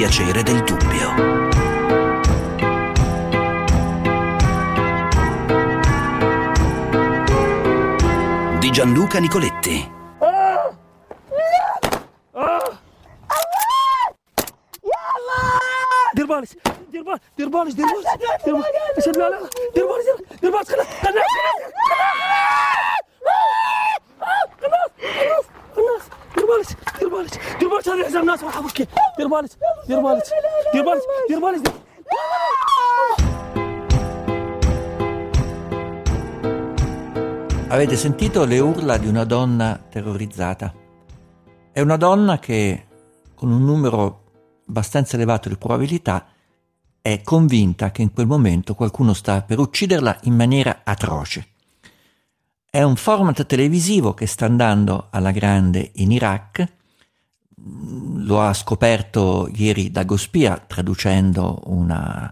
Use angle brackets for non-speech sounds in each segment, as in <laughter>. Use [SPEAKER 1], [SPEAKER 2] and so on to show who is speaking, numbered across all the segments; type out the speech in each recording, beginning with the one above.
[SPEAKER 1] piacere del dubbio. Di Gianluca Nicoletti.
[SPEAKER 2] Avete sentito le urla di una donna terrorizzata? È una donna che con un numero abbastanza elevato di probabilità è convinta che in quel momento qualcuno sta per ucciderla in maniera atroce. È un format televisivo che sta andando alla grande in Iraq, lo ha scoperto ieri Dagospia traducendo una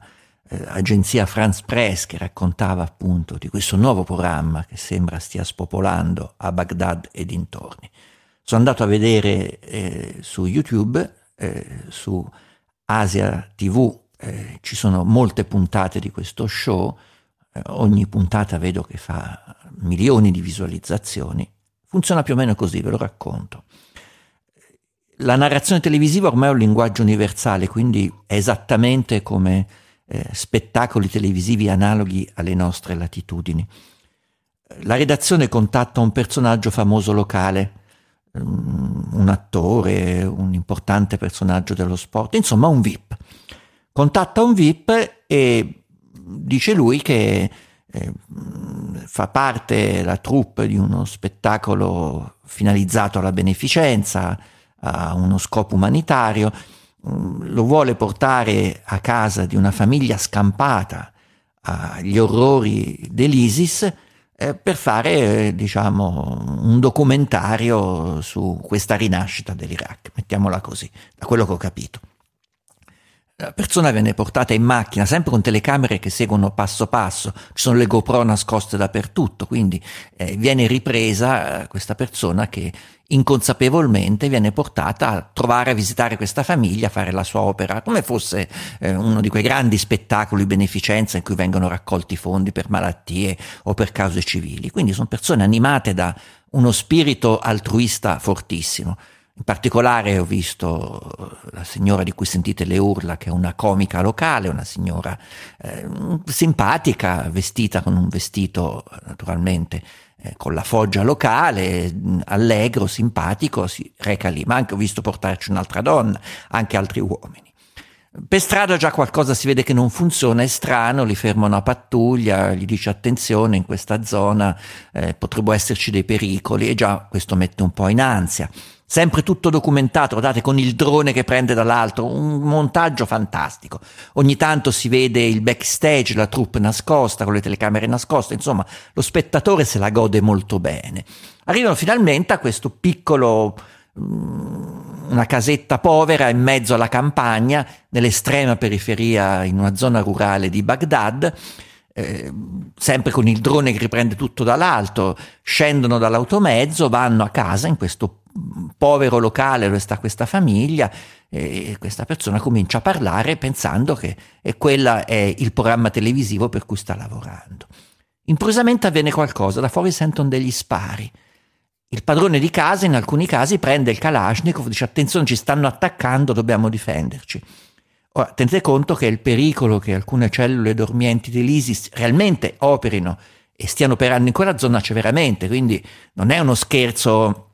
[SPEAKER 2] eh, agenzia France Press che raccontava appunto di questo nuovo programma che sembra stia spopolando a Baghdad e dintorni. Sono andato a vedere eh, su YouTube, eh, su Asia TV eh, ci sono molte puntate di questo show, eh, ogni puntata vedo che fa milioni di visualizzazioni, funziona più o meno così, ve lo racconto. La narrazione televisiva ormai è un linguaggio universale, quindi è esattamente come eh, spettacoli televisivi analoghi alle nostre latitudini. La redazione contatta un personaggio famoso locale, un attore, un importante personaggio dello sport, insomma un VIP contatta un VIP e dice lui che eh, fa parte la troupe di uno spettacolo finalizzato alla beneficenza, a uno scopo umanitario, mm, lo vuole portare a casa di una famiglia scampata agli orrori dell'ISIS eh, per fare, eh, diciamo, un documentario su questa rinascita dell'Iraq, mettiamola così, da quello che ho capito. La persona viene portata in macchina, sempre con telecamere che seguono passo passo, ci sono le GoPro nascoste dappertutto, quindi eh, viene ripresa eh, questa persona che inconsapevolmente viene portata a trovare, a visitare questa famiglia, a fare la sua opera, come fosse eh, uno di quei grandi spettacoli di beneficenza in cui vengono raccolti fondi per malattie o per cause civili. Quindi sono persone animate da uno spirito altruista fortissimo. In particolare ho visto la signora di cui sentite le urla, che è una comica locale, una signora eh, simpatica, vestita con un vestito naturalmente eh, con la foggia locale, allegro, simpatico, si reca lì, ma anche ho visto portarci un'altra donna, anche altri uomini. Per strada già qualcosa si vede che non funziona, è strano, li ferma una pattuglia, gli dice attenzione in questa zona eh, potrebbero esserci dei pericoli e già questo mette un po' in ansia sempre tutto documentato, guardate, con il drone che prende dall'alto, un montaggio fantastico. Ogni tanto si vede il backstage, la troupe nascosta, con le telecamere nascoste, insomma, lo spettatore se la gode molto bene. Arrivano finalmente a questo piccolo mm, una casetta povera in mezzo alla campagna, nell'estrema periferia, in una zona rurale di Baghdad, eh, sempre con il drone che riprende tutto dall'alto, scendono dall'automezzo, vanno a casa in questo povero locale dove sta questa famiglia e questa persona comincia a parlare pensando che quella è il programma televisivo per cui sta lavorando. Improvvisamente avviene qualcosa, da fuori sentono degli spari. Il padrone di casa in alcuni casi prende il Kalashnikov, dice attenzione ci stanno attaccando, dobbiamo difenderci. Ora, tenete conto che il pericolo che alcune cellule dormienti dell'ISIS realmente operino e stiano operando in quella zona c'è veramente, quindi non è uno scherzo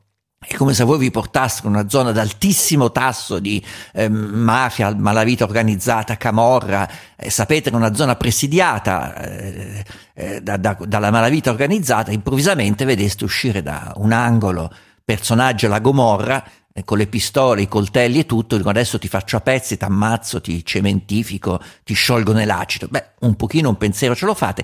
[SPEAKER 2] è come se voi vi portassero in una zona ad altissimo tasso di eh, mafia, malavita organizzata, camorra, eh, sapete che è una zona presidiata eh, eh, da, da, dalla malavita organizzata, improvvisamente vedeste uscire da un angolo personaggio alla Gomorra eh, con le pistole, i coltelli e tutto, dico adesso ti faccio a pezzi, ti ammazzo, ti cementifico, ti sciolgo nell'acido. Beh, un pochino un pensiero ce lo fate.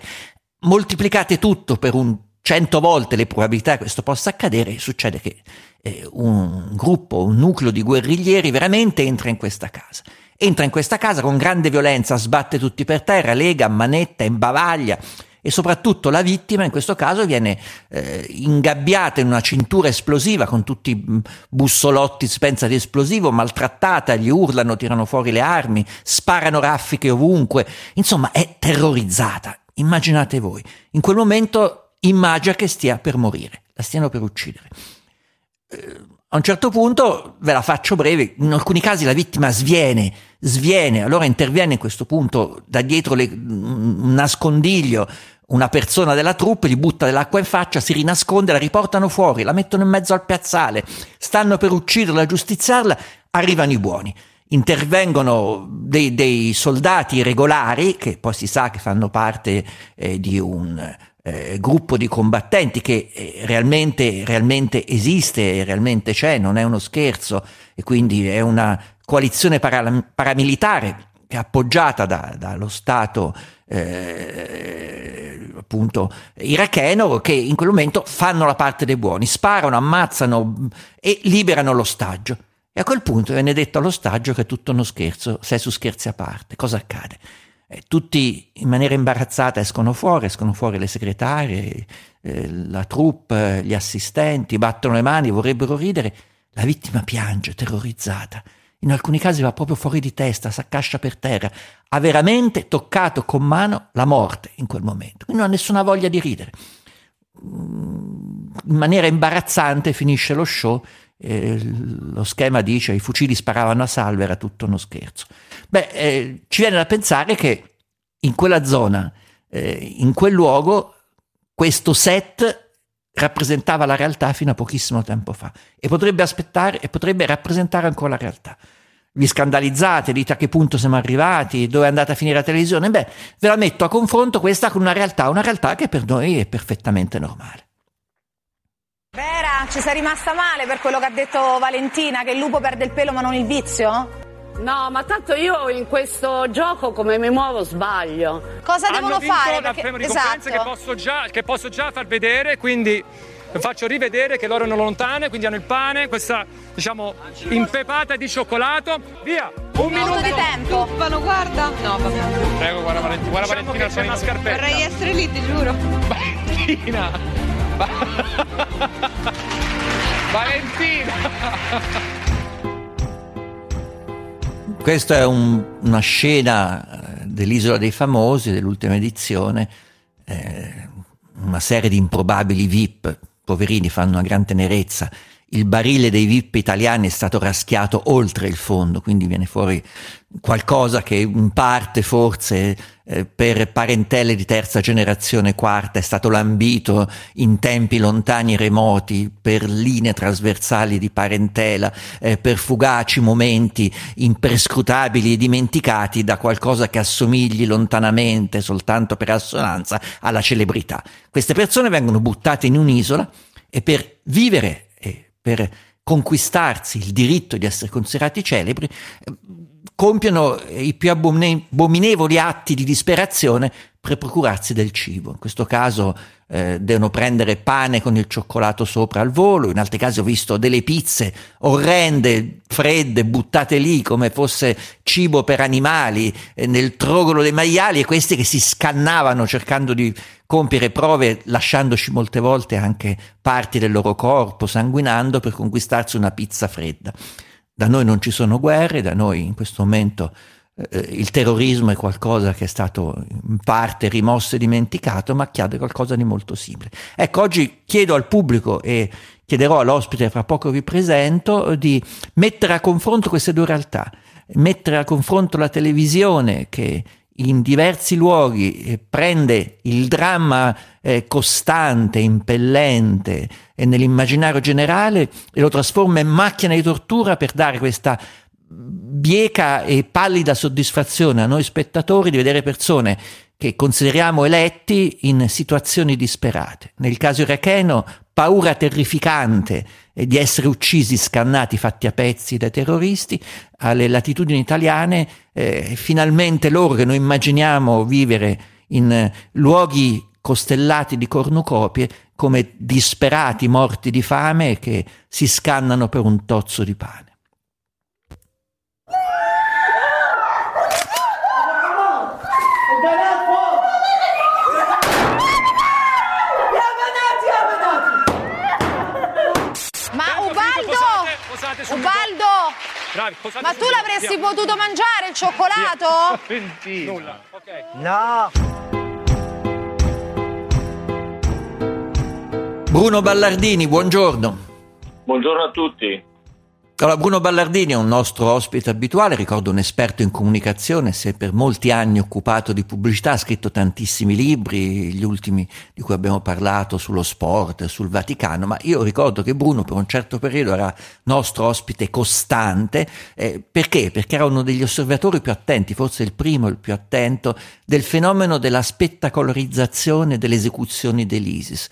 [SPEAKER 2] Moltiplicate tutto per un cento volte le probabilità che questo possa accadere, succede che eh, un gruppo, un nucleo di guerriglieri veramente entra in questa casa. Entra in questa casa con grande violenza, sbatte tutti per terra, lega, manetta, imbavaglia e soprattutto la vittima in questo caso viene eh, ingabbiata in una cintura esplosiva con tutti i bussolotti spensa di esplosivo, maltrattata, gli urlano, tirano fuori le armi, sparano raffiche ovunque, insomma è terrorizzata. Immaginate voi, in quel momento immagina che stia per morire, la stiano per uccidere. Eh, a un certo punto, ve la faccio breve, in alcuni casi la vittima sviene, sviene, allora interviene in questo punto da dietro le, un nascondiglio, una persona della troupe, gli butta dell'acqua in faccia, si rinasconde, la riportano fuori, la mettono in mezzo al piazzale, stanno per ucciderla, giustiziarla, arrivano i buoni. Intervengono dei, dei soldati regolari, che poi si sa che fanno parte eh, di un eh, gruppo di combattenti che eh, realmente, realmente esiste, realmente c'è, non è uno scherzo e quindi è una coalizione para- paramilitare appoggiata da, dallo Stato eh, appunto iracheno che in quel momento fanno la parte dei buoni, sparano, ammazzano e liberano l'ostaggio. E a quel punto viene detto all'ostaggio che è tutto uno scherzo, sei su scherzi a parte. Cosa accade? Eh, tutti in maniera imbarazzata escono fuori, escono fuori le segretarie, eh, la troupe, gli assistenti, battono le mani, vorrebbero ridere. La vittima piange, terrorizzata. In alcuni casi va proprio fuori di testa, si accascia per terra. Ha veramente toccato con mano la morte in quel momento. Quindi non ha nessuna voglia di ridere. Mm, in maniera imbarazzante finisce lo show. Eh, lo schema dice i fucili sparavano a salve, era tutto uno scherzo. Beh, eh, ci viene da pensare che in quella zona, eh, in quel luogo, questo set rappresentava la realtà fino a pochissimo tempo fa e potrebbe aspettare e potrebbe rappresentare ancora la realtà. Vi scandalizzate, dite a che punto siamo arrivati, dove è andata a finire la televisione? Beh, ve la metto a confronto questa con una realtà, una realtà che per noi è perfettamente normale.
[SPEAKER 3] Ci sei rimasta male per quello che ha detto Valentina, che il lupo perde il pelo ma non il vizio?
[SPEAKER 4] No, ma tanto io in questo gioco come mi muovo sbaglio.
[SPEAKER 3] Cosa
[SPEAKER 5] Hanno
[SPEAKER 3] devono
[SPEAKER 5] vinto
[SPEAKER 3] fare?
[SPEAKER 5] una
[SPEAKER 3] Perché...
[SPEAKER 5] di
[SPEAKER 3] Esatto.
[SPEAKER 5] che posso, già, che posso già far vedere, quindi faccio rivedere che loro erano lontane, quindi hanno il pane, questa diciamo impepata di cioccolato. Via! Un
[SPEAKER 3] Minuto
[SPEAKER 5] minuto
[SPEAKER 3] di tempo.
[SPEAKER 6] Tuffano, guarda. No, vabbè.
[SPEAKER 5] Prego, guarda Valentina, guarda diciamo Valentina, c'è una scarpetta.
[SPEAKER 6] Vorrei essere lì, ti giuro.
[SPEAKER 5] Valentina! <laughs> Valentina!
[SPEAKER 2] Questa è un, una scena eh, dell'Isola dei Famosi, dell'ultima edizione, eh, una serie di improbabili VIP, poverini, fanno una gran tenerezza. Il barile dei VIP italiani è stato raschiato oltre il fondo, quindi viene fuori qualcosa che in parte forse eh, per parentele di terza generazione quarta è stato lambito in tempi lontani e remoti per linee trasversali di parentela, eh, per fugaci momenti imperscrutabili e dimenticati da qualcosa che assomigli lontanamente, soltanto per assonanza, alla celebrità. Queste persone vengono buttate in un'isola e per vivere per conquistarsi il diritto di essere considerati celebri, compiono i più abominevoli atti di disperazione per procurarsi del cibo. In questo caso eh, devono prendere pane con il cioccolato sopra al volo, in altri casi ho visto delle pizze orrende, fredde, buttate lì come fosse cibo per animali eh, nel trogolo dei maiali e questi che si scannavano cercando di compiere prove lasciandoci molte volte anche parti del loro corpo, sanguinando per conquistarsi una pizza fredda. Da noi non ci sono guerre, da noi in questo momento eh, il terrorismo è qualcosa che è stato in parte rimosso e dimenticato, ma accade qualcosa di molto simile. Ecco, oggi chiedo al pubblico e chiederò all'ospite, fra poco vi presento, di mettere a confronto queste due realtà, mettere a confronto la televisione che in diversi luoghi eh, prende il dramma eh, costante, impellente e nell'immaginario generale e lo trasforma in macchina di tortura per dare questa bieca e pallida soddisfazione a noi spettatori di vedere persone che consideriamo eletti in situazioni disperate. Nel caso iracheno, paura terrificante di essere uccisi, scannati, fatti a pezzi dai terroristi, alle latitudini italiane, eh, finalmente loro che noi immaginiamo vivere in eh, luoghi costellati di cornucopie come disperati morti di fame che si scannano per un tozzo di pane.
[SPEAKER 5] Posate
[SPEAKER 3] Ma tu l'avresti
[SPEAKER 5] via.
[SPEAKER 3] potuto mangiare il cioccolato?
[SPEAKER 5] Nulla, ok.
[SPEAKER 7] No.
[SPEAKER 2] Bruno Ballardini, buongiorno.
[SPEAKER 8] Buongiorno a tutti.
[SPEAKER 2] Allora, Bruno Ballardini è un nostro ospite abituale, ricordo un esperto in comunicazione, si è per molti anni occupato di pubblicità, ha scritto tantissimi libri, gli ultimi di cui abbiamo parlato sullo sport, sul Vaticano, ma io ricordo che Bruno per un certo periodo era nostro ospite costante, eh, perché? Perché era uno degli osservatori più attenti, forse il primo, il più attento, del fenomeno della spettacolarizzazione delle esecuzioni dell'ISIS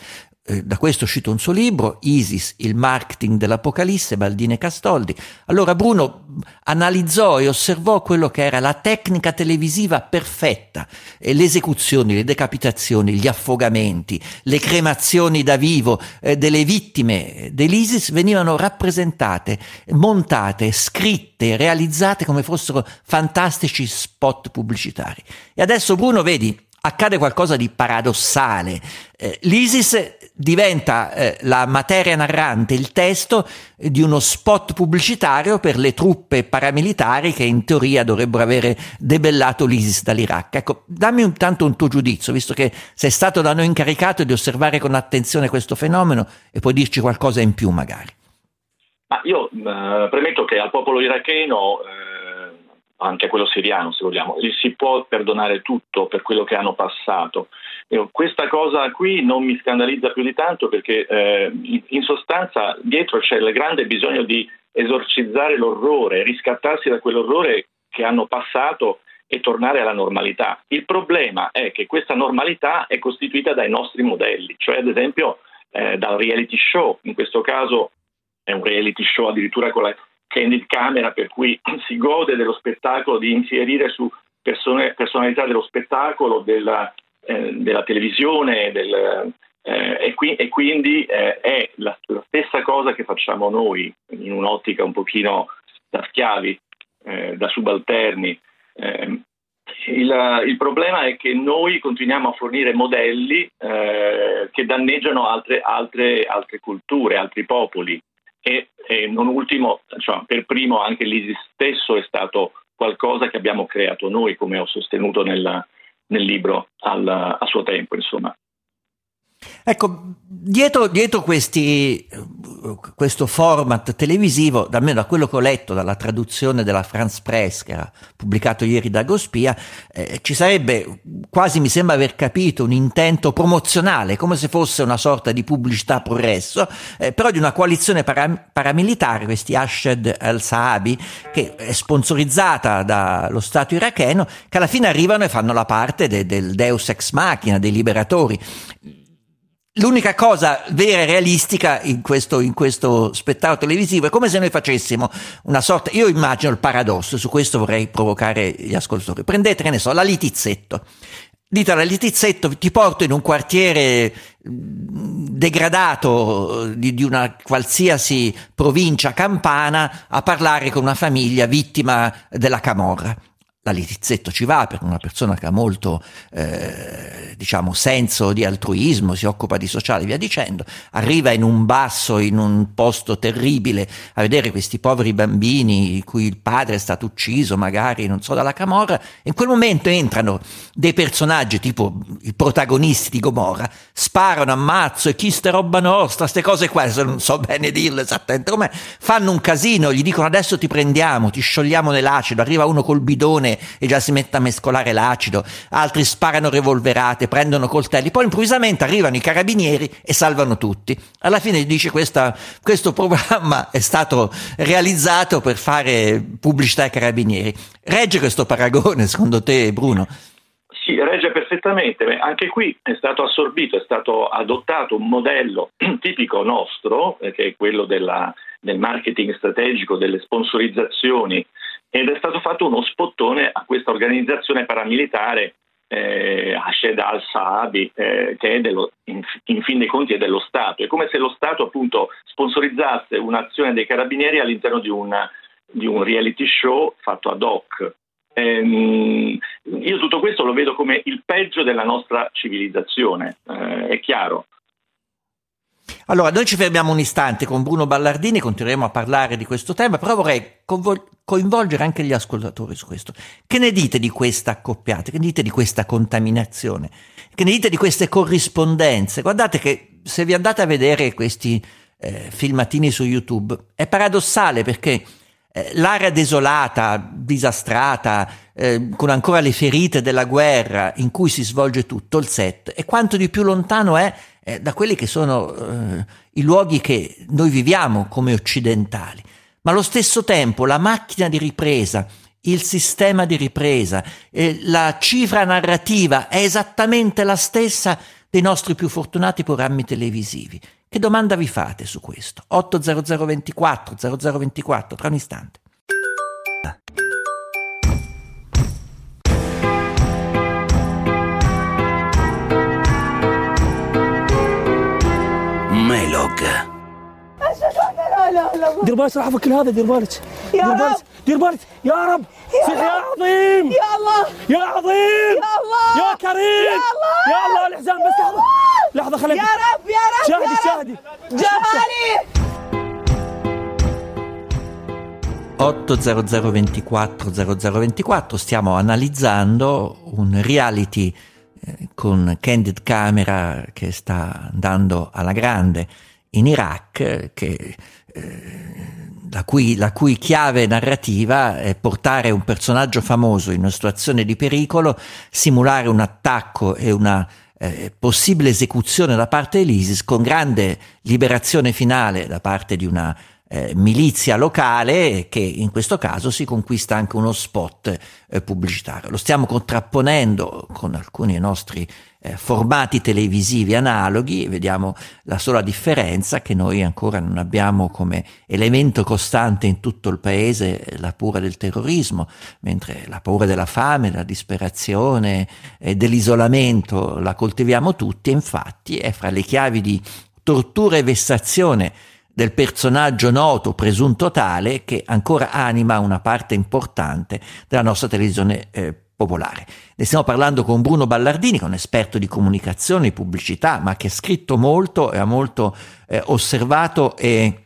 [SPEAKER 2] Eh, da questo è uscito un suo libro, Isis, il marketing dell'Apocalisse, Baldini e Castoldi. Allora Bruno analizzò e osservò quello che era la tecnica televisiva perfetta, e le esecuzioni, le decapitazioni, gli affogamenti, le cremazioni da vivo eh, delle vittime dell'ISIS venivano rappresentate, montate, scritte, realizzate come fossero fantastici spot pubblicitari. E adesso Bruno, vedi, accade qualcosa di paradossale. Eh, L'ISIS diventa eh, la materia narrante, il testo eh, di uno spot pubblicitario per le truppe paramilitari che in teoria dovrebbero avere debellato l'ISIS dall'Iraq. Ecco, dammi un, tanto un tuo giudizio, visto che sei stato da noi incaricato di osservare con attenzione questo fenomeno e puoi dirci qualcosa in più magari.
[SPEAKER 8] Ma io eh, premetto che al popolo iracheno, eh, anche a quello siriano se vogliamo, gli si può perdonare tutto per quello che hanno passato. Questa cosa qui non mi scandalizza più di tanto perché eh, in, sostanza dietro c'è il grande bisogno di esorcizzare l'orrore, riscattarsi da quell'orrore che hanno passato e tornare alla normalità. Il problema è che questa normalità è costituita dai nostri modelli, cioè ad esempio eh, dal reality show, in questo caso è un reality show addirittura con la candid camera per cui <clears throat> si gode dello spettacolo di infierire su persone, personalità dello spettacolo, della, eh, della televisione del, eh, e, qui, e, quindi eh, è la, la, stessa cosa che facciamo noi in un'ottica un pochino da schiavi, eh, da subalterni. Ehm, il, il, problema è che noi continuiamo a fornire modelli che danneggiano altre, altre, altre culture, altri popoli e, e non ultimo, cioè, per primo anche l'ISIS stesso è stato qualcosa che abbiamo creato noi, come ho sostenuto nel, nel libro al, a suo tempo, insomma.
[SPEAKER 2] Ecco, dietro, dietro questi, questo format televisivo, almeno da quello che ho letto dalla traduzione della France Press che era pubblicato ieri da Gospia, eh, ci sarebbe quasi, mi sembra aver capito, un intento promozionale, come se fosse una sorta di pubblicità progresso, eh, però di una coalizione para- paramilitare, questi Ashed al-Sahabi, che è sponsorizzata dallo Stato iracheno, che alla fine arrivano e fanno la parte de- del Deus ex machina, dei liberatori. L'unica cosa vera e realistica in questo, in questo, spettacolo televisivo è come se noi facessimo una sorta, io immagino il paradosso, su questo vorrei provocare gli ascoltatori. Prendete, ne so, la Litizzetto. Dite alla Litizzetto, ti porto in un quartiere degradato di, di una qualsiasi provincia campana a parlare con una famiglia vittima della camorra la Litizzetto ci va per una persona che ha molto eh, diciamo senso di altruismo, si occupa di sociale e via dicendo, arriva in un basso, in un posto terribile a vedere questi poveri bambini cui il padre è stato ucciso magari non so dalla camorra, in quel momento entrano dei personaggi tipo i protagonisti di Gomorra, sparano, ammazzo e chi ste roba nostra, queste cose qua, non so bene dirle esattamente come, fanno un casino, gli dicono adesso ti prendiamo, ti sciogliamo nell'acido, arriva uno col bidone e già si mette a mescolare l'acido, altri sparano revolverate, prendono coltelli, poi improvvisamente arrivano i carabinieri e salvano tutti. Alla fine dice questa, questo programma <laughs> è stato realizzato per fare pubblicità ai carabinieri. Regge questo paragone secondo te Bruno?
[SPEAKER 8] Sì, regge perfettamente. Anche qui è stato assorbito, è stato adottato un modello <clears throat> tipico nostro, eh, che è quello della, del marketing strategico, delle sponsorizzazioni ed è stato fatto uno spottone a questa organizzazione paramilitare eh, Ashed al-Saabi eh, che dello, in, in, fin dei conti è dello Stato. È come se lo Stato appunto sponsorizzasse un'azione dei carabinieri all'interno di, una, di un reality show fatto ad hoc. Ehm, io tutto questo lo vedo come il peggio della nostra civilizzazione, eh, è chiaro.
[SPEAKER 2] Allora, noi ci fermiamo un istante con Bruno Ballardini, continueremo a parlare di questo tema, però vorrei coinvolgere anche gli ascoltatori su questo. Che ne dite di questa accoppiata? Che ne dite di questa contaminazione? Che ne dite di queste corrispondenze? Guardate che se vi andate a vedere questi eh, filmatini su YouTube è paradossale perché eh, l'area desolata, disastrata, eh, con ancora le ferite della guerra in cui si svolge tutto il set, e quanto di più lontano è eh, da quelli che sono eh, i luoghi che noi viviamo come occidentali. Ma allo stesso tempo la macchina di ripresa, il sistema di ripresa, eh, la cifra narrativa è esattamente la stessa dei nostri più fortunati programmi televisivi. Che domanda vi fate su questo? 80024 0024 tra un istante.
[SPEAKER 1] دير بالك راح افك هذا دير بالك
[SPEAKER 9] يا
[SPEAKER 1] دير
[SPEAKER 9] رب.
[SPEAKER 1] بالك دير بالك يا رب
[SPEAKER 9] يا
[SPEAKER 1] يا
[SPEAKER 9] رب.
[SPEAKER 1] عظيم
[SPEAKER 9] يا الله
[SPEAKER 1] يا عظيم
[SPEAKER 9] يا الله.
[SPEAKER 1] يا كريم
[SPEAKER 9] يا الله.
[SPEAKER 1] يا الله الحزام بس لحظه لحظه خليك
[SPEAKER 9] يا رب يا رب
[SPEAKER 1] شاهدي
[SPEAKER 9] يا رب.
[SPEAKER 1] شاهدي
[SPEAKER 9] جمالي
[SPEAKER 2] 80024 0024 stiamo analizzando un reality eh, con Candid Camera che sta andando alla grande in Iraq eh, che eh, la cui, la cui chiave narrativa è portare un personaggio famoso in una situazione di pericolo, simulare un attacco e una eh, possibile esecuzione da parte dell'ISIS con grande liberazione finale da parte di una eh, milizia locale che in questo caso si conquista anche uno spot eh, pubblicitario. Lo stiamo contrapponendo con alcuni nostri eh, formati televisivi analoghi, vediamo la sola differenza che noi ancora non abbiamo come elemento costante in tutto il paese la paura del terrorismo, mentre la paura della fame, della disperazione e dell'isolamento la coltiviamo tutti infatti è fra le chiavi di tortura e vessazione del personaggio noto, presunto tale, che ancora anima una parte importante della nostra televisione eh, popolare. Ne stiamo parlando con Bruno Ballardini, che è un esperto di comunicazione, di pubblicità, ma che ha scritto molto e ha molto eh, osservato e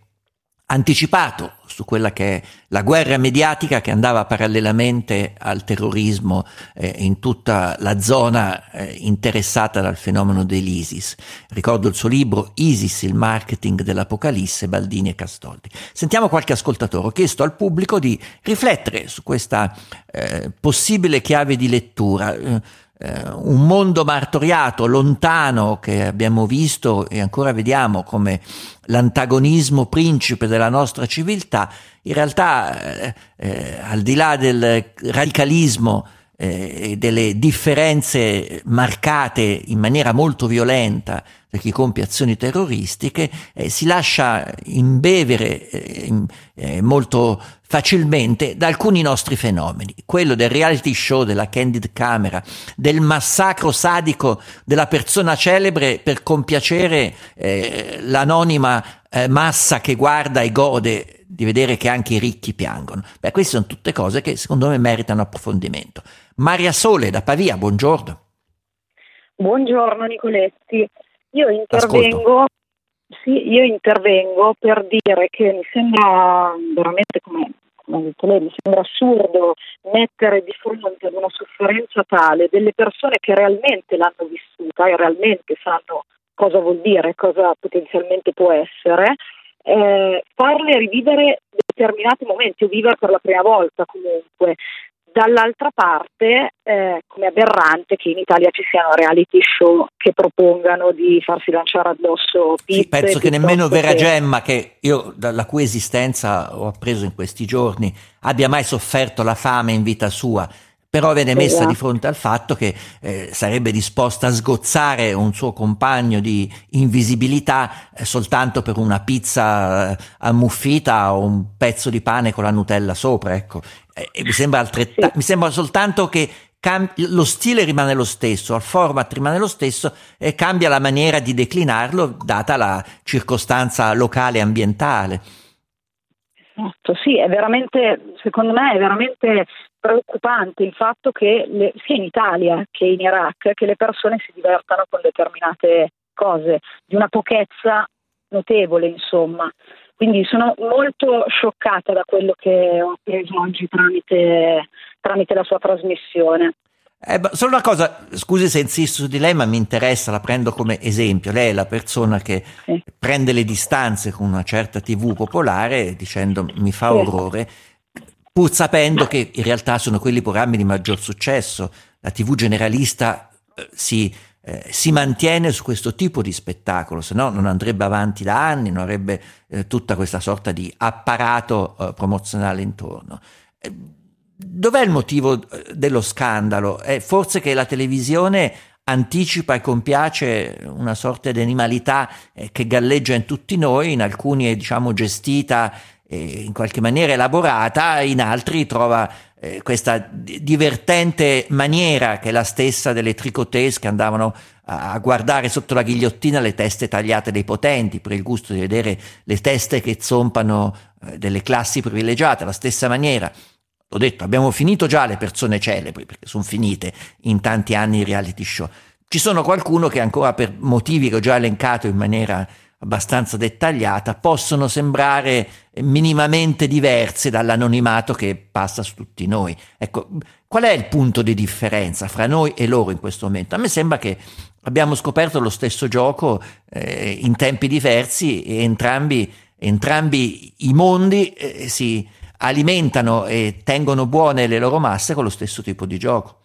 [SPEAKER 2] anticipato su quella che è la guerra mediatica che andava parallelamente al terrorismo eh, in tutta la zona eh, interessata dal fenomeno dell'ISIS. Ricordo il suo libro ISIS, il marketing dell'Apocalisse, Baldini e Castoldi. Sentiamo qualche ascoltatore. Ho chiesto al pubblico di riflettere su questa eh, possibile chiave di lettura. Eh, un mondo martoriato, lontano, che abbiamo visto e ancora vediamo come l'antagonismo principe della nostra civiltà, in realtà eh, eh, al di là del radicalismo eh, delle differenze marcate in maniera molto violenta da chi compie azioni terroristiche, eh, si lascia imbevere eh, eh, molto facilmente da alcuni nostri fenomeni. Quello del reality show, della candid camera, del massacro sadico della persona celebre per compiacere eh, l'anonima eh, massa che guarda e gode di vedere che anche i ricchi piangono. Beh, queste sono tutte cose che secondo me meritano approfondimento. Maria Sole da Pavia, buongiorno.
[SPEAKER 10] Buongiorno Nicoletti. Io intervengo, sì, io intervengo per dire che mi sembra veramente, come, come ha detto lei, mi sembra assurdo mettere di fronte ad una sofferenza tale delle persone che realmente l'hanno vissuta e realmente sanno cosa vuol dire, cosa potenzialmente può essere, eh, farle rivivere determinati momenti o vivere per la prima volta comunque. Dall'altra parte, eh, come aberrante che in Italia ci siano reality show che propongano di farsi lanciare addosso pizze.
[SPEAKER 2] Sì, penso che nemmeno Vera Gemma, che io dalla cui esistenza ho appreso in questi giorni, abbia mai sofferto la fame in vita sua. Però viene messa
[SPEAKER 10] Esatto.
[SPEAKER 2] di fronte al fatto che eh, sarebbe disposta a sgozzare un suo compagno di invisibilità eh, soltanto per una pizza eh, ammuffita o un pezzo di pane con la Nutella sopra. Ecco. Eh, mi sembra, altretta- mi sembra soltanto che cam- lo stile rimane lo stesso, il format rimane lo stesso e cambia la maniera di declinarlo data la circostanza locale e ambientale.
[SPEAKER 10] Esatto, sì, è veramente, secondo me è veramente preoccupante il fatto che le- sia in Italia che in Iraq che le persone si divertano con determinate cose di una pochezza notevole, insomma. Quindi sono molto scioccata da quello che ho appreso oggi tramite, tramite la sua trasmissione.
[SPEAKER 2] Eh, solo una cosa, scusi se insisto su di lei, ma mi interessa, la prendo come esempio. Lei è la persona che sì. prende le distanze con una certa TV popolare dicendo mi fa sì. orrore, pur sapendo che in realtà sono quelli programmi di maggior successo. La TV generalista eh, si eh, si mantiene su questo tipo di spettacolo, se no non andrebbe avanti da anni, non avrebbe eh, tutta questa sorta di apparato eh, promozionale intorno. Eh, dov'è il motivo eh, dello scandalo? È forse che la televisione anticipa e compiace una sorta di animalità eh, che galleggia in tutti noi, in alcuni è diciamo gestita in qualche maniera elaborata, in altri trova eh, questa divertente maniera che è la stessa delle tricotesse che andavano a, guardare sotto la ghigliottina le teste tagliate dei potenti per il gusto di vedere le teste che zompano eh, delle classi privilegiate, la stessa maniera. Ho detto, abbiamo finito già le persone celebri, perché sono finite in tanti anni i reality show. Ci sono qualcuno che ancora per motivi che ho già elencato in maniera abbastanza dettagliata, possono sembrare minimamente diverse dall'anonimato che passa su tutti noi. Ecco, qual è il punto di differenza fra noi e loro in questo momento? A me sembra che abbiamo scoperto lo stesso gioco eh, in tempi diversi e entrambi, entrambi i mondi eh, si alimentano e tengono buone le loro masse con lo stesso tipo di gioco.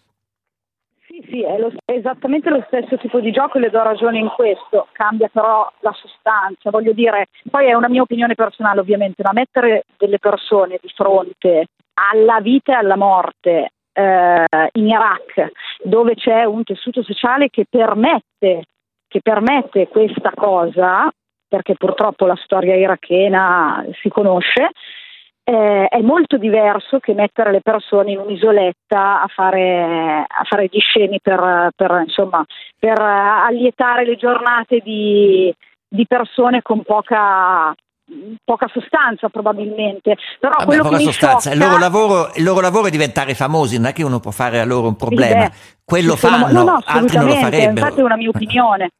[SPEAKER 10] Sì, è, lo, è, esattamente lo stesso tipo di gioco e le do ragione in questo, cambia però la sostanza, voglio dire, poi è una mia opinione personale ovviamente, ma mettere delle persone di fronte alla vita e alla morte eh, in Iraq, dove c'è un tessuto sociale che permette, che permette questa cosa, perché purtroppo la storia irachena si conosce, eh, è molto diverso che mettere le persone in un'isoletta a fare, a fare gli scemi per, per, insomma, per allietare le giornate di, di persone con poca, poca sostanza probabilmente. Però
[SPEAKER 2] Vabbè,
[SPEAKER 10] quello
[SPEAKER 2] poca
[SPEAKER 10] che
[SPEAKER 2] sostanza.
[SPEAKER 10] Sciocca...
[SPEAKER 2] Il, loro lavoro, il, loro lavoro, è diventare famosi, non è che uno può fare a loro un problema. Sì, Quello fanno, no, no, altri non lo farebbero.
[SPEAKER 10] Infatti è una mia opinione.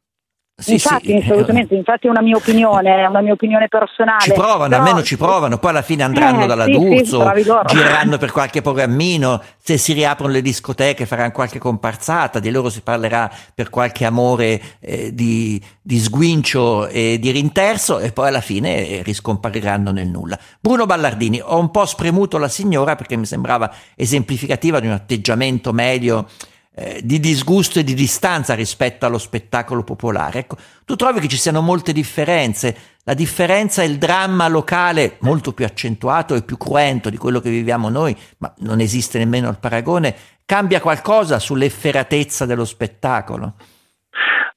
[SPEAKER 2] Sì,
[SPEAKER 10] infatti,
[SPEAKER 2] sì.
[SPEAKER 10] assolutamente, infatti è una mia opinione, è una mia opinione personale.
[SPEAKER 2] Ci provano,
[SPEAKER 10] però...
[SPEAKER 2] almeno ci provano, poi alla fine andranno
[SPEAKER 10] eh,
[SPEAKER 2] dalla
[SPEAKER 10] sì,
[SPEAKER 2] D'Urso,
[SPEAKER 10] sì,
[SPEAKER 2] gireranno per qualche programmino, se si riaprono le discoteche faranno qualche comparsata, di loro si parlerà per qualche amore eh, di, di, sguincio e di rinterzo e poi alla fine eh, riscompariranno nel nulla. Bruno Ballardini, ho un po' spremuto la signora perché mi sembrava esemplificativa di un atteggiamento medio eh, di disgusto e di distanza rispetto allo spettacolo popolare. Ecco, tu trovi che ci siano molte differenze. La differenza è il dramma locale molto più accentuato e più cruento di quello che viviamo noi, ma non esiste nemmeno il paragone. Cambia qualcosa sull'efferatezza dello spettacolo?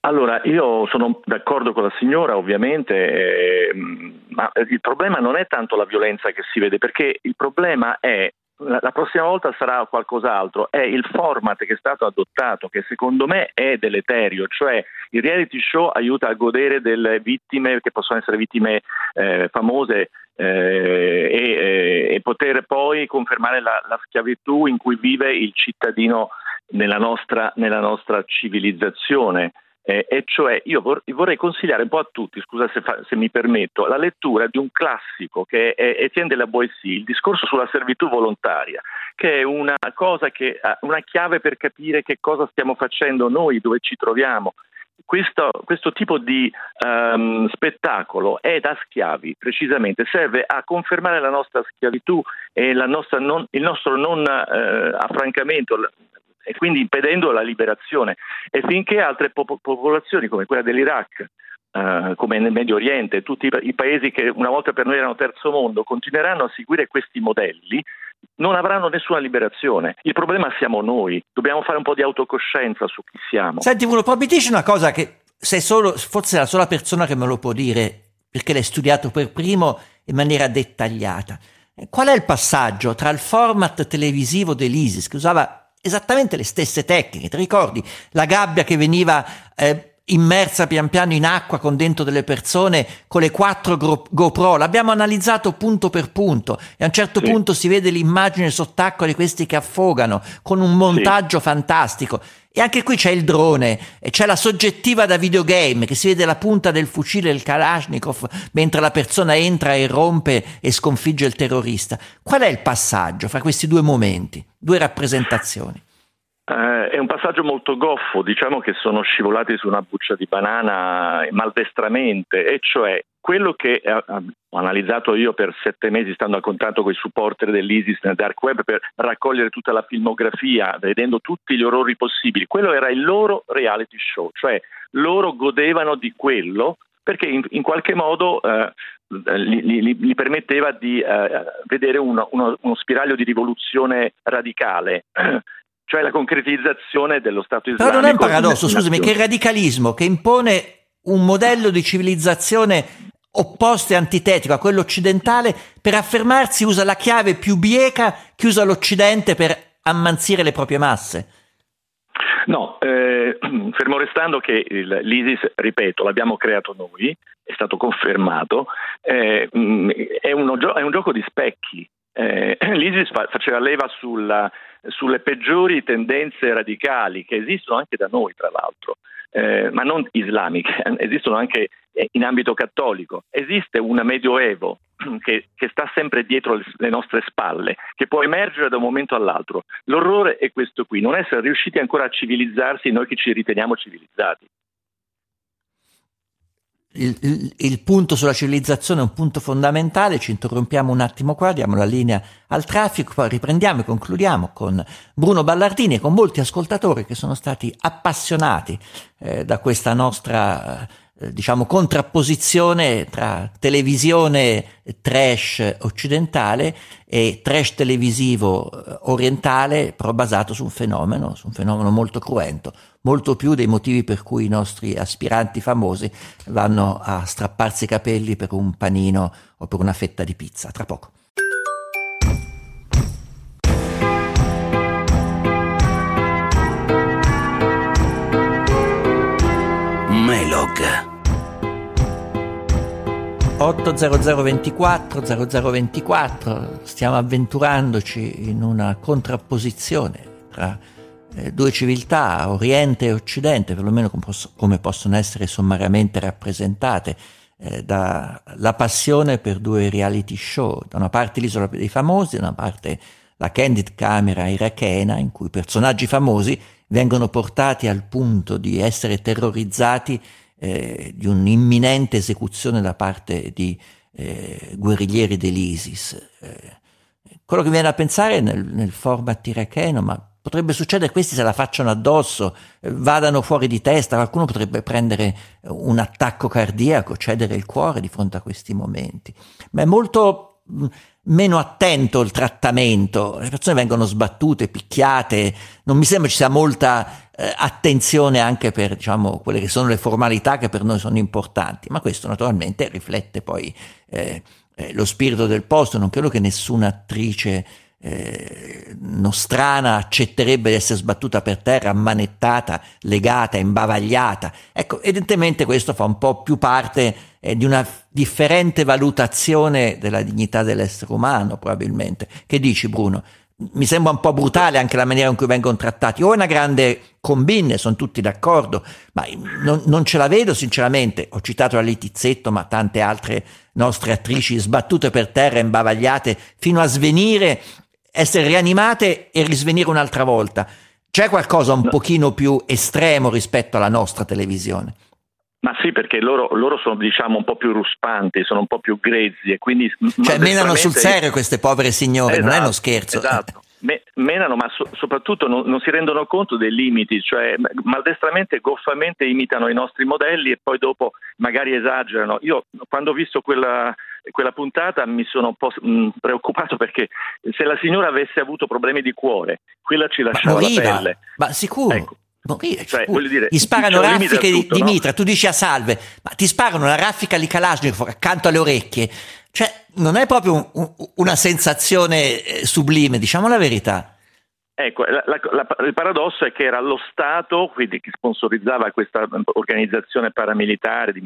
[SPEAKER 8] Allora, io sono d'accordo con la signora, ovviamente, eh, ma il problema non è tanto la violenza che si vede, perché il problema è la prossima volta sarà qualcos'altro, è il format che è stato adottato che secondo me è deleterio, cioè il reality show aiuta a godere delle vittime che possono essere vittime eh, famose eh, e, eh, e, poter poi confermare la, la, schiavitù in cui vive il cittadino nella nostra, nella nostra civilizzazione. Eh, e cioè io vor- vorrei consigliare un po' a tutti, scusa se, fa- se, mi permetto, la lettura di un classico che è Etienne de la Boétie, il discorso sulla servitù volontaria, che è una che una chiave per capire che cosa stiamo facendo noi, dove ci troviamo. Questo, questo tipo di um, spettacolo è da schiavi, precisamente, serve a confermare la nostra schiavitù e nostra non, il nostro non uh, affrancamento, e quindi impedendo la liberazione. E finché altre pop- popolazioni come quella dell'Iraq, Uh, come nel Medio Oriente, tutti i paesi che una volta per noi erano terzo mondo, continueranno a seguire questi modelli, non avranno nessuna liberazione. Il problema siamo noi, dobbiamo fare un po' di autocoscienza su chi siamo.
[SPEAKER 2] Senti, Bruno, poi mi dici una cosa che sei solo, forse la sola persona che me lo può dire, perché l'hai studiato per primo in maniera dettagliata. Qual è il passaggio tra il format televisivo dell'ISIS, che usava esattamente le stesse tecniche. Ti ricordi la gabbia che veniva eh, immersa pian piano in acqua con dentro delle persone con le quattro GoPro, l'abbiamo analizzato punto per punto e a un certo sì. punto si vede l'immagine sott'acqua di questi che affogano con un montaggio sì. fantastico. E anche qui c'è il drone, e c'è la soggettiva da videogame che si vede la punta del fucile del Kalashnikov mentre la persona entra e rompe e sconfigge il terrorista. Qual è il passaggio fra questi due momenti, due rappresentazioni?
[SPEAKER 8] Eh, è un passaggio molto goffo, diciamo che sono scivolati su una buccia di banana maldestramente, e cioè quello che eh, ho analizzato io per sette mesi stando a contatto con i supporter dell'ISIS nel dark web per raccogliere tutta la filmografia, vedendo tutti gli orrori possibili, quello era il loro reality show, cioè loro godevano di quello perché in, in qualche modo eh, gli, permetteva di eh, vedere uno, uno, uno spiraglio di rivoluzione radicale <clears throat> cioè la concretizzazione dello Stato islamico.
[SPEAKER 2] Però non è un paradosso, scusami, che il radicalismo che impone un modello di civilizzazione opposto e antitetico a quello occidentale, per affermarsi usa la chiave più bieca che usa l'Occidente per ammanzire le proprie masse.
[SPEAKER 8] No, eh, <clears throat> fermo restando che il, l'ISIS, ripeto, l'abbiamo creato noi, è stato confermato, eh, è, uno, è, un gioco di specchi. Eh, <clears throat> L'ISIS fa, faceva leva sulla, sulle peggiori tendenze radicali che esistono anche da noi, tra l'altro, eh, ma non islamiche, <laughs> esistono anche in ambito cattolico. Esiste un medioevo <clears throat> che, che, sta sempre dietro le nostre spalle, che può emergere da un momento all'altro. L'orrore è questo qui, non essere riusciti ancora a civilizzarsi noi che ci riteniamo civilizzati.
[SPEAKER 2] Il, il, il, punto sulla civilizzazione è un punto fondamentale, ci interrompiamo un attimo qua, diamo la linea al traffico, poi riprendiamo e concludiamo con Bruno Ballardini e con molti ascoltatori che sono stati appassionati eh, da questa nostra eh, diciamo contrapposizione tra televisione trash occidentale e trash televisivo eh, orientale però basato su un fenomeno, su un fenomeno molto cruento, molto più dei motivi per cui i nostri aspiranti famosi vanno a strapparsi i capelli per un panino o per una fetta di pizza. Tra poco.
[SPEAKER 1] Melog
[SPEAKER 2] 80024 0024 stiamo avventurandoci in una contrapposizione tra due civiltà, Oriente e Occidente, perlomeno com- come possono essere sommariamente rappresentate eh, dalla passione per due reality show, da una parte l'isola dei famosi, da una parte la candid camera irachena in cui personaggi famosi vengono portati al punto di essere terrorizzati eh, di un'imminente esecuzione da parte di eh, guerriglieri dell'ISIS. Eh, quello che viene a pensare nel, nel format iracheno, ma potrebbe succedere questi se la facciano addosso, eh, vadano fuori di testa, qualcuno potrebbe prendere un attacco cardiaco, cedere il cuore di fronte a questi momenti. Ma è molto mm, meno attento il trattamento, le persone vengono sbattute, picchiate, non mi sembra ci sia molta eh, attenzione anche per diciamo, quelle che sono le formalità che per noi sono importanti, ma questo naturalmente riflette poi eh, eh, lo spirito del posto, non credo che nessuna attrice eh, nostrana accetterebbe di essere sbattuta per terra, ammanettata, legata, imbavagliata. Ecco, evidentemente questo fa un po' più parte eh, di una differente valutazione della dignità dell'essere umano, probabilmente. Che dici, Bruno? Mi sembra un po' brutale anche la maniera in cui vengono trattati. O è una grande combine, sono tutti d'accordo, ma non, non ce la vedo sinceramente. Ho citato la Litizzetto, ma tante altre nostre attrici sbattute per terra, imbavagliate, fino a svenire essere rianimate e risvenire un'altra volta. C'è qualcosa un no. pochino più estremo rispetto alla nostra televisione?
[SPEAKER 8] Ma sì, perché loro, loro, sono diciamo un po' più ruspanti, sono un po' più grezzi e quindi...
[SPEAKER 2] Cioè menano sul serio queste povere signore,
[SPEAKER 8] esatto,
[SPEAKER 2] non è uno esatto, scherzo.
[SPEAKER 8] Esatto. Me, menano, ma so, soprattutto non, non, si rendono conto dei limiti, cioè maldestramente e goffamente imitano i nostri modelli e poi dopo magari esagerano. Io quando ho visto quella, quella puntata mi sono un po' mh, preoccupato perché se la signora avesse avuto problemi di cuore, quella ci lasciava
[SPEAKER 2] ma
[SPEAKER 8] la pelle.
[SPEAKER 2] Ma sicuro. Ecco. Morire, cioè, dire, gli sparano raffiche di, tutto, di no? mitra, tu dici a salve, ma ti sparano una raffica di Kalashnikov accanto alle orecchie. Cioè, non è proprio un, un, una sensazione eh, sublime, diciamo la verità.
[SPEAKER 8] Ecco, la, la, la, il paradosso è che era lo Stato, quindi che sponsorizzava questa organizzazione paramilitare di,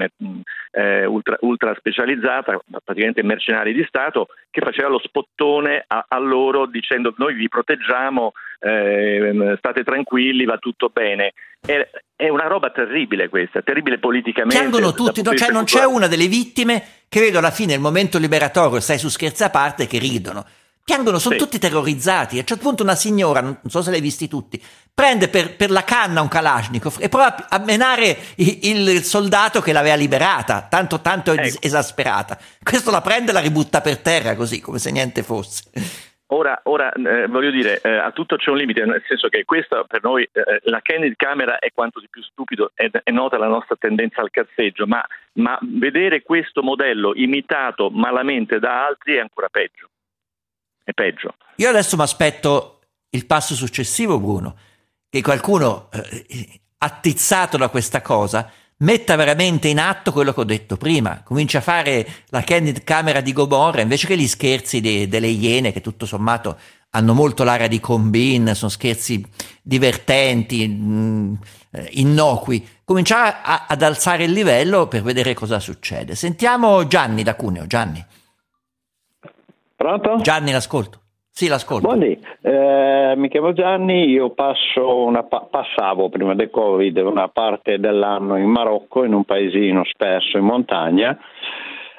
[SPEAKER 8] eh, ultra, ultra, specializzata, praticamente mercenari di Stato, che faceva lo spottone a, a loro dicendo noi vi proteggiamo, eh, state tranquilli, va tutto bene. È, è, una roba terribile questa, terribile politicamente.
[SPEAKER 2] Piangono tutti, no? cioè non c'è una delle vittime che vedo alla fine il momento liberatorio, stai su scherza a parte, che ridono Piangono, sono sì. tutti terrorizzati. A un certo punto una signora, non so se l'hai visti tutti, prende per, per la canna un Kalashnikov e prova a menare il, il soldato che l'aveva liberata, tanto, tanto ecco. esasperata. Questo la prende e la ributta per terra così, come se niente fosse.
[SPEAKER 8] Ora, ora eh, voglio dire, eh, a tutto c'è un limite, nel senso che questa per noi, eh, la candid camera è quanto di più stupido, è, è nota la nostra tendenza al cazzeggio, ma, ma vedere questo modello imitato malamente da altri è ancora peggio è peggio.
[SPEAKER 2] Io adesso mi aspetto il passo successivo, Bruno, che qualcuno eh, attizzato da questa cosa metta veramente in atto quello che ho detto prima, comincia a fare la candid camera di Gomorra invece che gli scherzi de, delle iene che tutto sommato hanno molto l'area di combin, sono scherzi divertenti, mh, mm, innocui, cominciare ad alzare il livello per vedere cosa succede. Sentiamo Gianni da Cuneo, Gianni.
[SPEAKER 11] Pronto?
[SPEAKER 2] Gianni, l'ascolto. Sì, l'ascolto.
[SPEAKER 11] Buondì, eh, mi chiamo Gianni, io una, passavo prima del Covid una parte dell'anno in Marocco, in un paesino sperso in montagna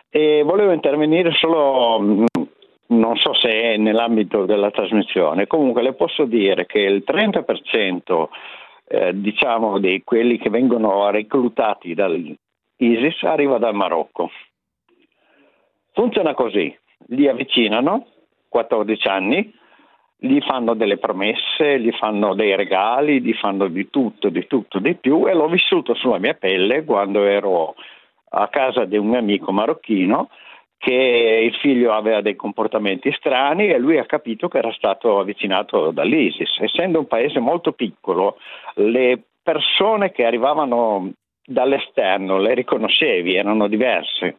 [SPEAKER 11] e volevo intervenire solo, mm, non so se è nell'ambito della trasmissione, comunque le posso dire che il 30% eh, diciamo di quelli che vengono reclutati dall'ISIS arriva dal Marocco. Funziona così, li avvicinano, 14 anni, gli fanno delle promesse, gli fanno dei regali, gli fanno di tutto, di tutto, di più e l'ho vissuto sulla mia pelle quando ero a casa di un mio amico marocchino che il figlio aveva dei comportamenti strani e lui ha capito che era stato avvicinato dall'ISIS. Essendo un paese molto piccolo, le persone che arrivavano dall'esterno le riconoscevi, erano diverse.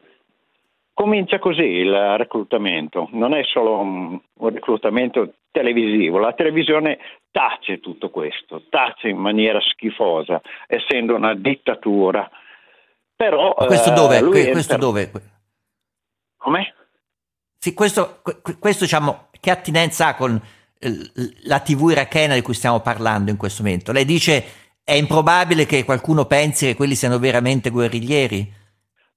[SPEAKER 11] Comincia così il reclutamento, non è solo un, un reclutamento televisivo, la televisione tace tutto questo, tace in maniera schifosa, essendo una dittatura. Però,
[SPEAKER 2] questo dove?
[SPEAKER 11] Eh,
[SPEAKER 2] questo entra... dove?
[SPEAKER 11] Come?
[SPEAKER 2] Sì, questo, questo diciamo, che attinenza ha con la TV irachena di cui stiamo parlando in questo momento? Lei dice è improbabile che qualcuno pensi che quelli siano veramente guerriglieri?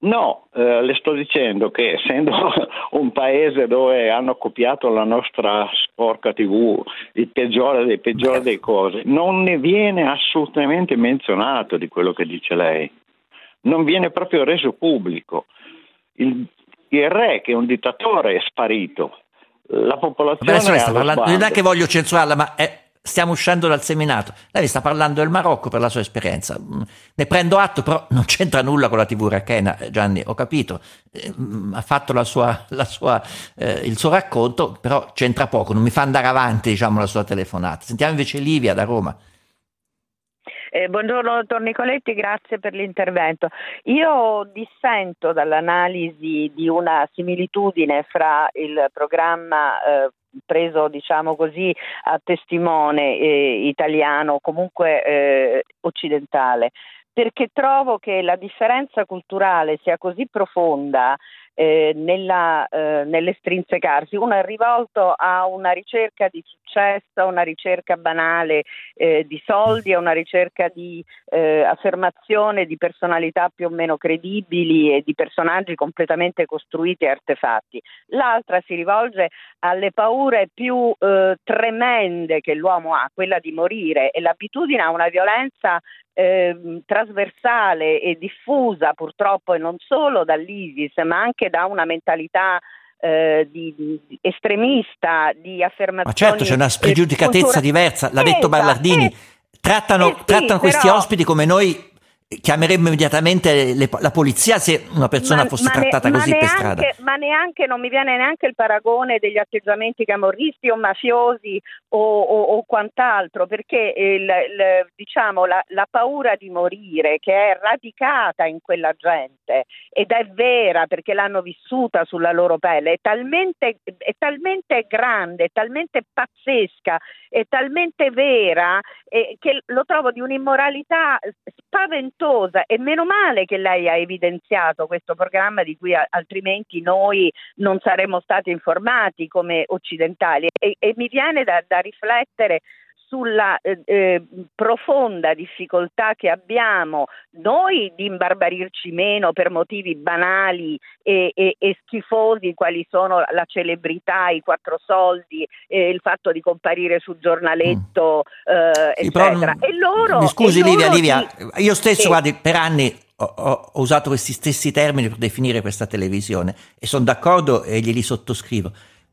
[SPEAKER 11] No, eh, le sto dicendo che essendo <laughs> un paese dove hanno copiato la nostra sporca TV, il peggiore dei peggiori dei cose, non ne viene assolutamente menzionato di quello che dice lei. Non viene proprio reso pubblico. Il, il re, che è un dittatore, è sparito. La popolazione.
[SPEAKER 2] Vabbè, sta parlando, non è che voglio censurarla, ma è, stiamo uscendo dal seminato. Lei sta parlando del Marocco per la sua esperienza. Mm, ne prendo atto, però non c'entra nulla con la TV irachena, eh, Gianni, ho capito. Eh, mm, ha fatto sua, sua, eh, il suo racconto, però c'entra poco, non mi fa andare avanti diciamo, la sua telefonata. Sentiamo invece Livia da Roma.
[SPEAKER 12] Eh, buongiorno dottor Nicoletti, grazie per l'intervento. Io dissento dall'analisi di una similitudine fra il programma eh, preso diciamo così a testimone eh, italiano comunque eh, occidentale. Perché trovo che la differenza culturale sia così profonda eh, nella, eh, nell'estrinsecarsi. Uno è rivolto a una ricerca di successo, a una ricerca banale eh, di soldi, a una ricerca di eh, affermazione di personalità più o meno credibili e di personaggi completamente costruiti e artefatti. L'altra si rivolge alle paure più eh, tremende che l'uomo ha, quella di morire e l'abitudine a una violenza eh, trasversale e diffusa purtroppo e non solo dall'ISIS ma anche da una mentalità eh, di, di estremista di affermazione.
[SPEAKER 2] Ma certo, c'è una spregiudicatezza cultura... diversa, l'ha detto Ballardini. Eh, trattano, eh sì, trattano questi però... ospiti come noi chiameremmo immediatamente le, la polizia se una persona ma, fosse ma trattata ne, così neanche, per strada.
[SPEAKER 12] Ma neanche, non mi viene neanche il paragone degli atteggiamenti camorristi o mafiosi o, o, o quant'altro, perché il, il, diciamo, la, la, paura di morire che è radicata in quella gente ed è vera perché l'hanno vissuta sulla loro pelle, è talmente, è talmente grande, è talmente pazzesca è talmente vera eh, che lo trovo di un'immoralità spaventosa e meno male che lei ha evidenziato questo programma di cui a- altrimenti noi non saremmo stati informati come occidentali. E, e mi viene da, da riflettere sulla eh, eh, profonda difficoltà che abbiamo noi di imbarbarirci meno per motivi banali e, e, e schifosi quali sono la celebrità, i quattro soldi, eh, il fatto di comparire sul giornaletto, mm. eccetera.
[SPEAKER 2] e loro, mi scusi Livia, Livia, di... io stesso guardi, per anni ho, ho, usato questi stessi termini per definire questa televisione e sono d'accordo e glieli sottoscrivo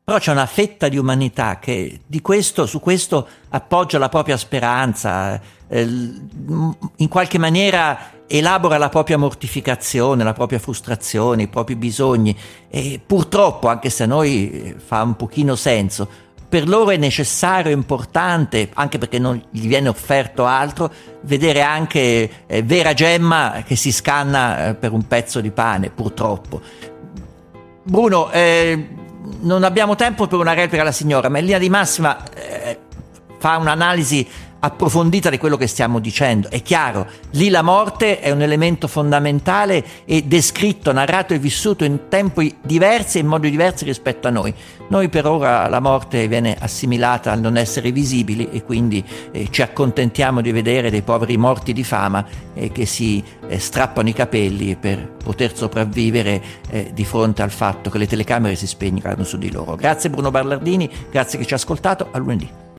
[SPEAKER 2] però c'è una fetta di umanità che questo, su questo appoggia la propria speranza, eh, in qualche maniera elabora la propria mortificazione, la propria frustrazione, i propri bisogni e purtroppo, anche se a noi eh, fa un pochino senso, per loro è necessario, importante, anche perché non gli viene offerto altro, vedere anche eh, Vera Gemma che si scanna eh, per un pezzo di pane, purtroppo. Bruno, eh, non abbiamo tempo per una replica alla signora, ma in linea di massima eh, fa un'analisi approfondita di quello che stiamo dicendo. È chiaro, lì la morte è un elemento fondamentale e descritto, narrato e vissuto in tempi diversi e in modi diversi rispetto a noi. Noi per ora la morte viene assimilata al non essere visibili e quindi eh, ci accontentiamo di vedere dei poveri morti di fama eh, che si eh, strappano i capelli per poter sopravvivere eh, di fronte al fatto che le telecamere si spegnano su di loro. Grazie Bruno Ballardini, grazie che ci ha ascoltato, a lunedì.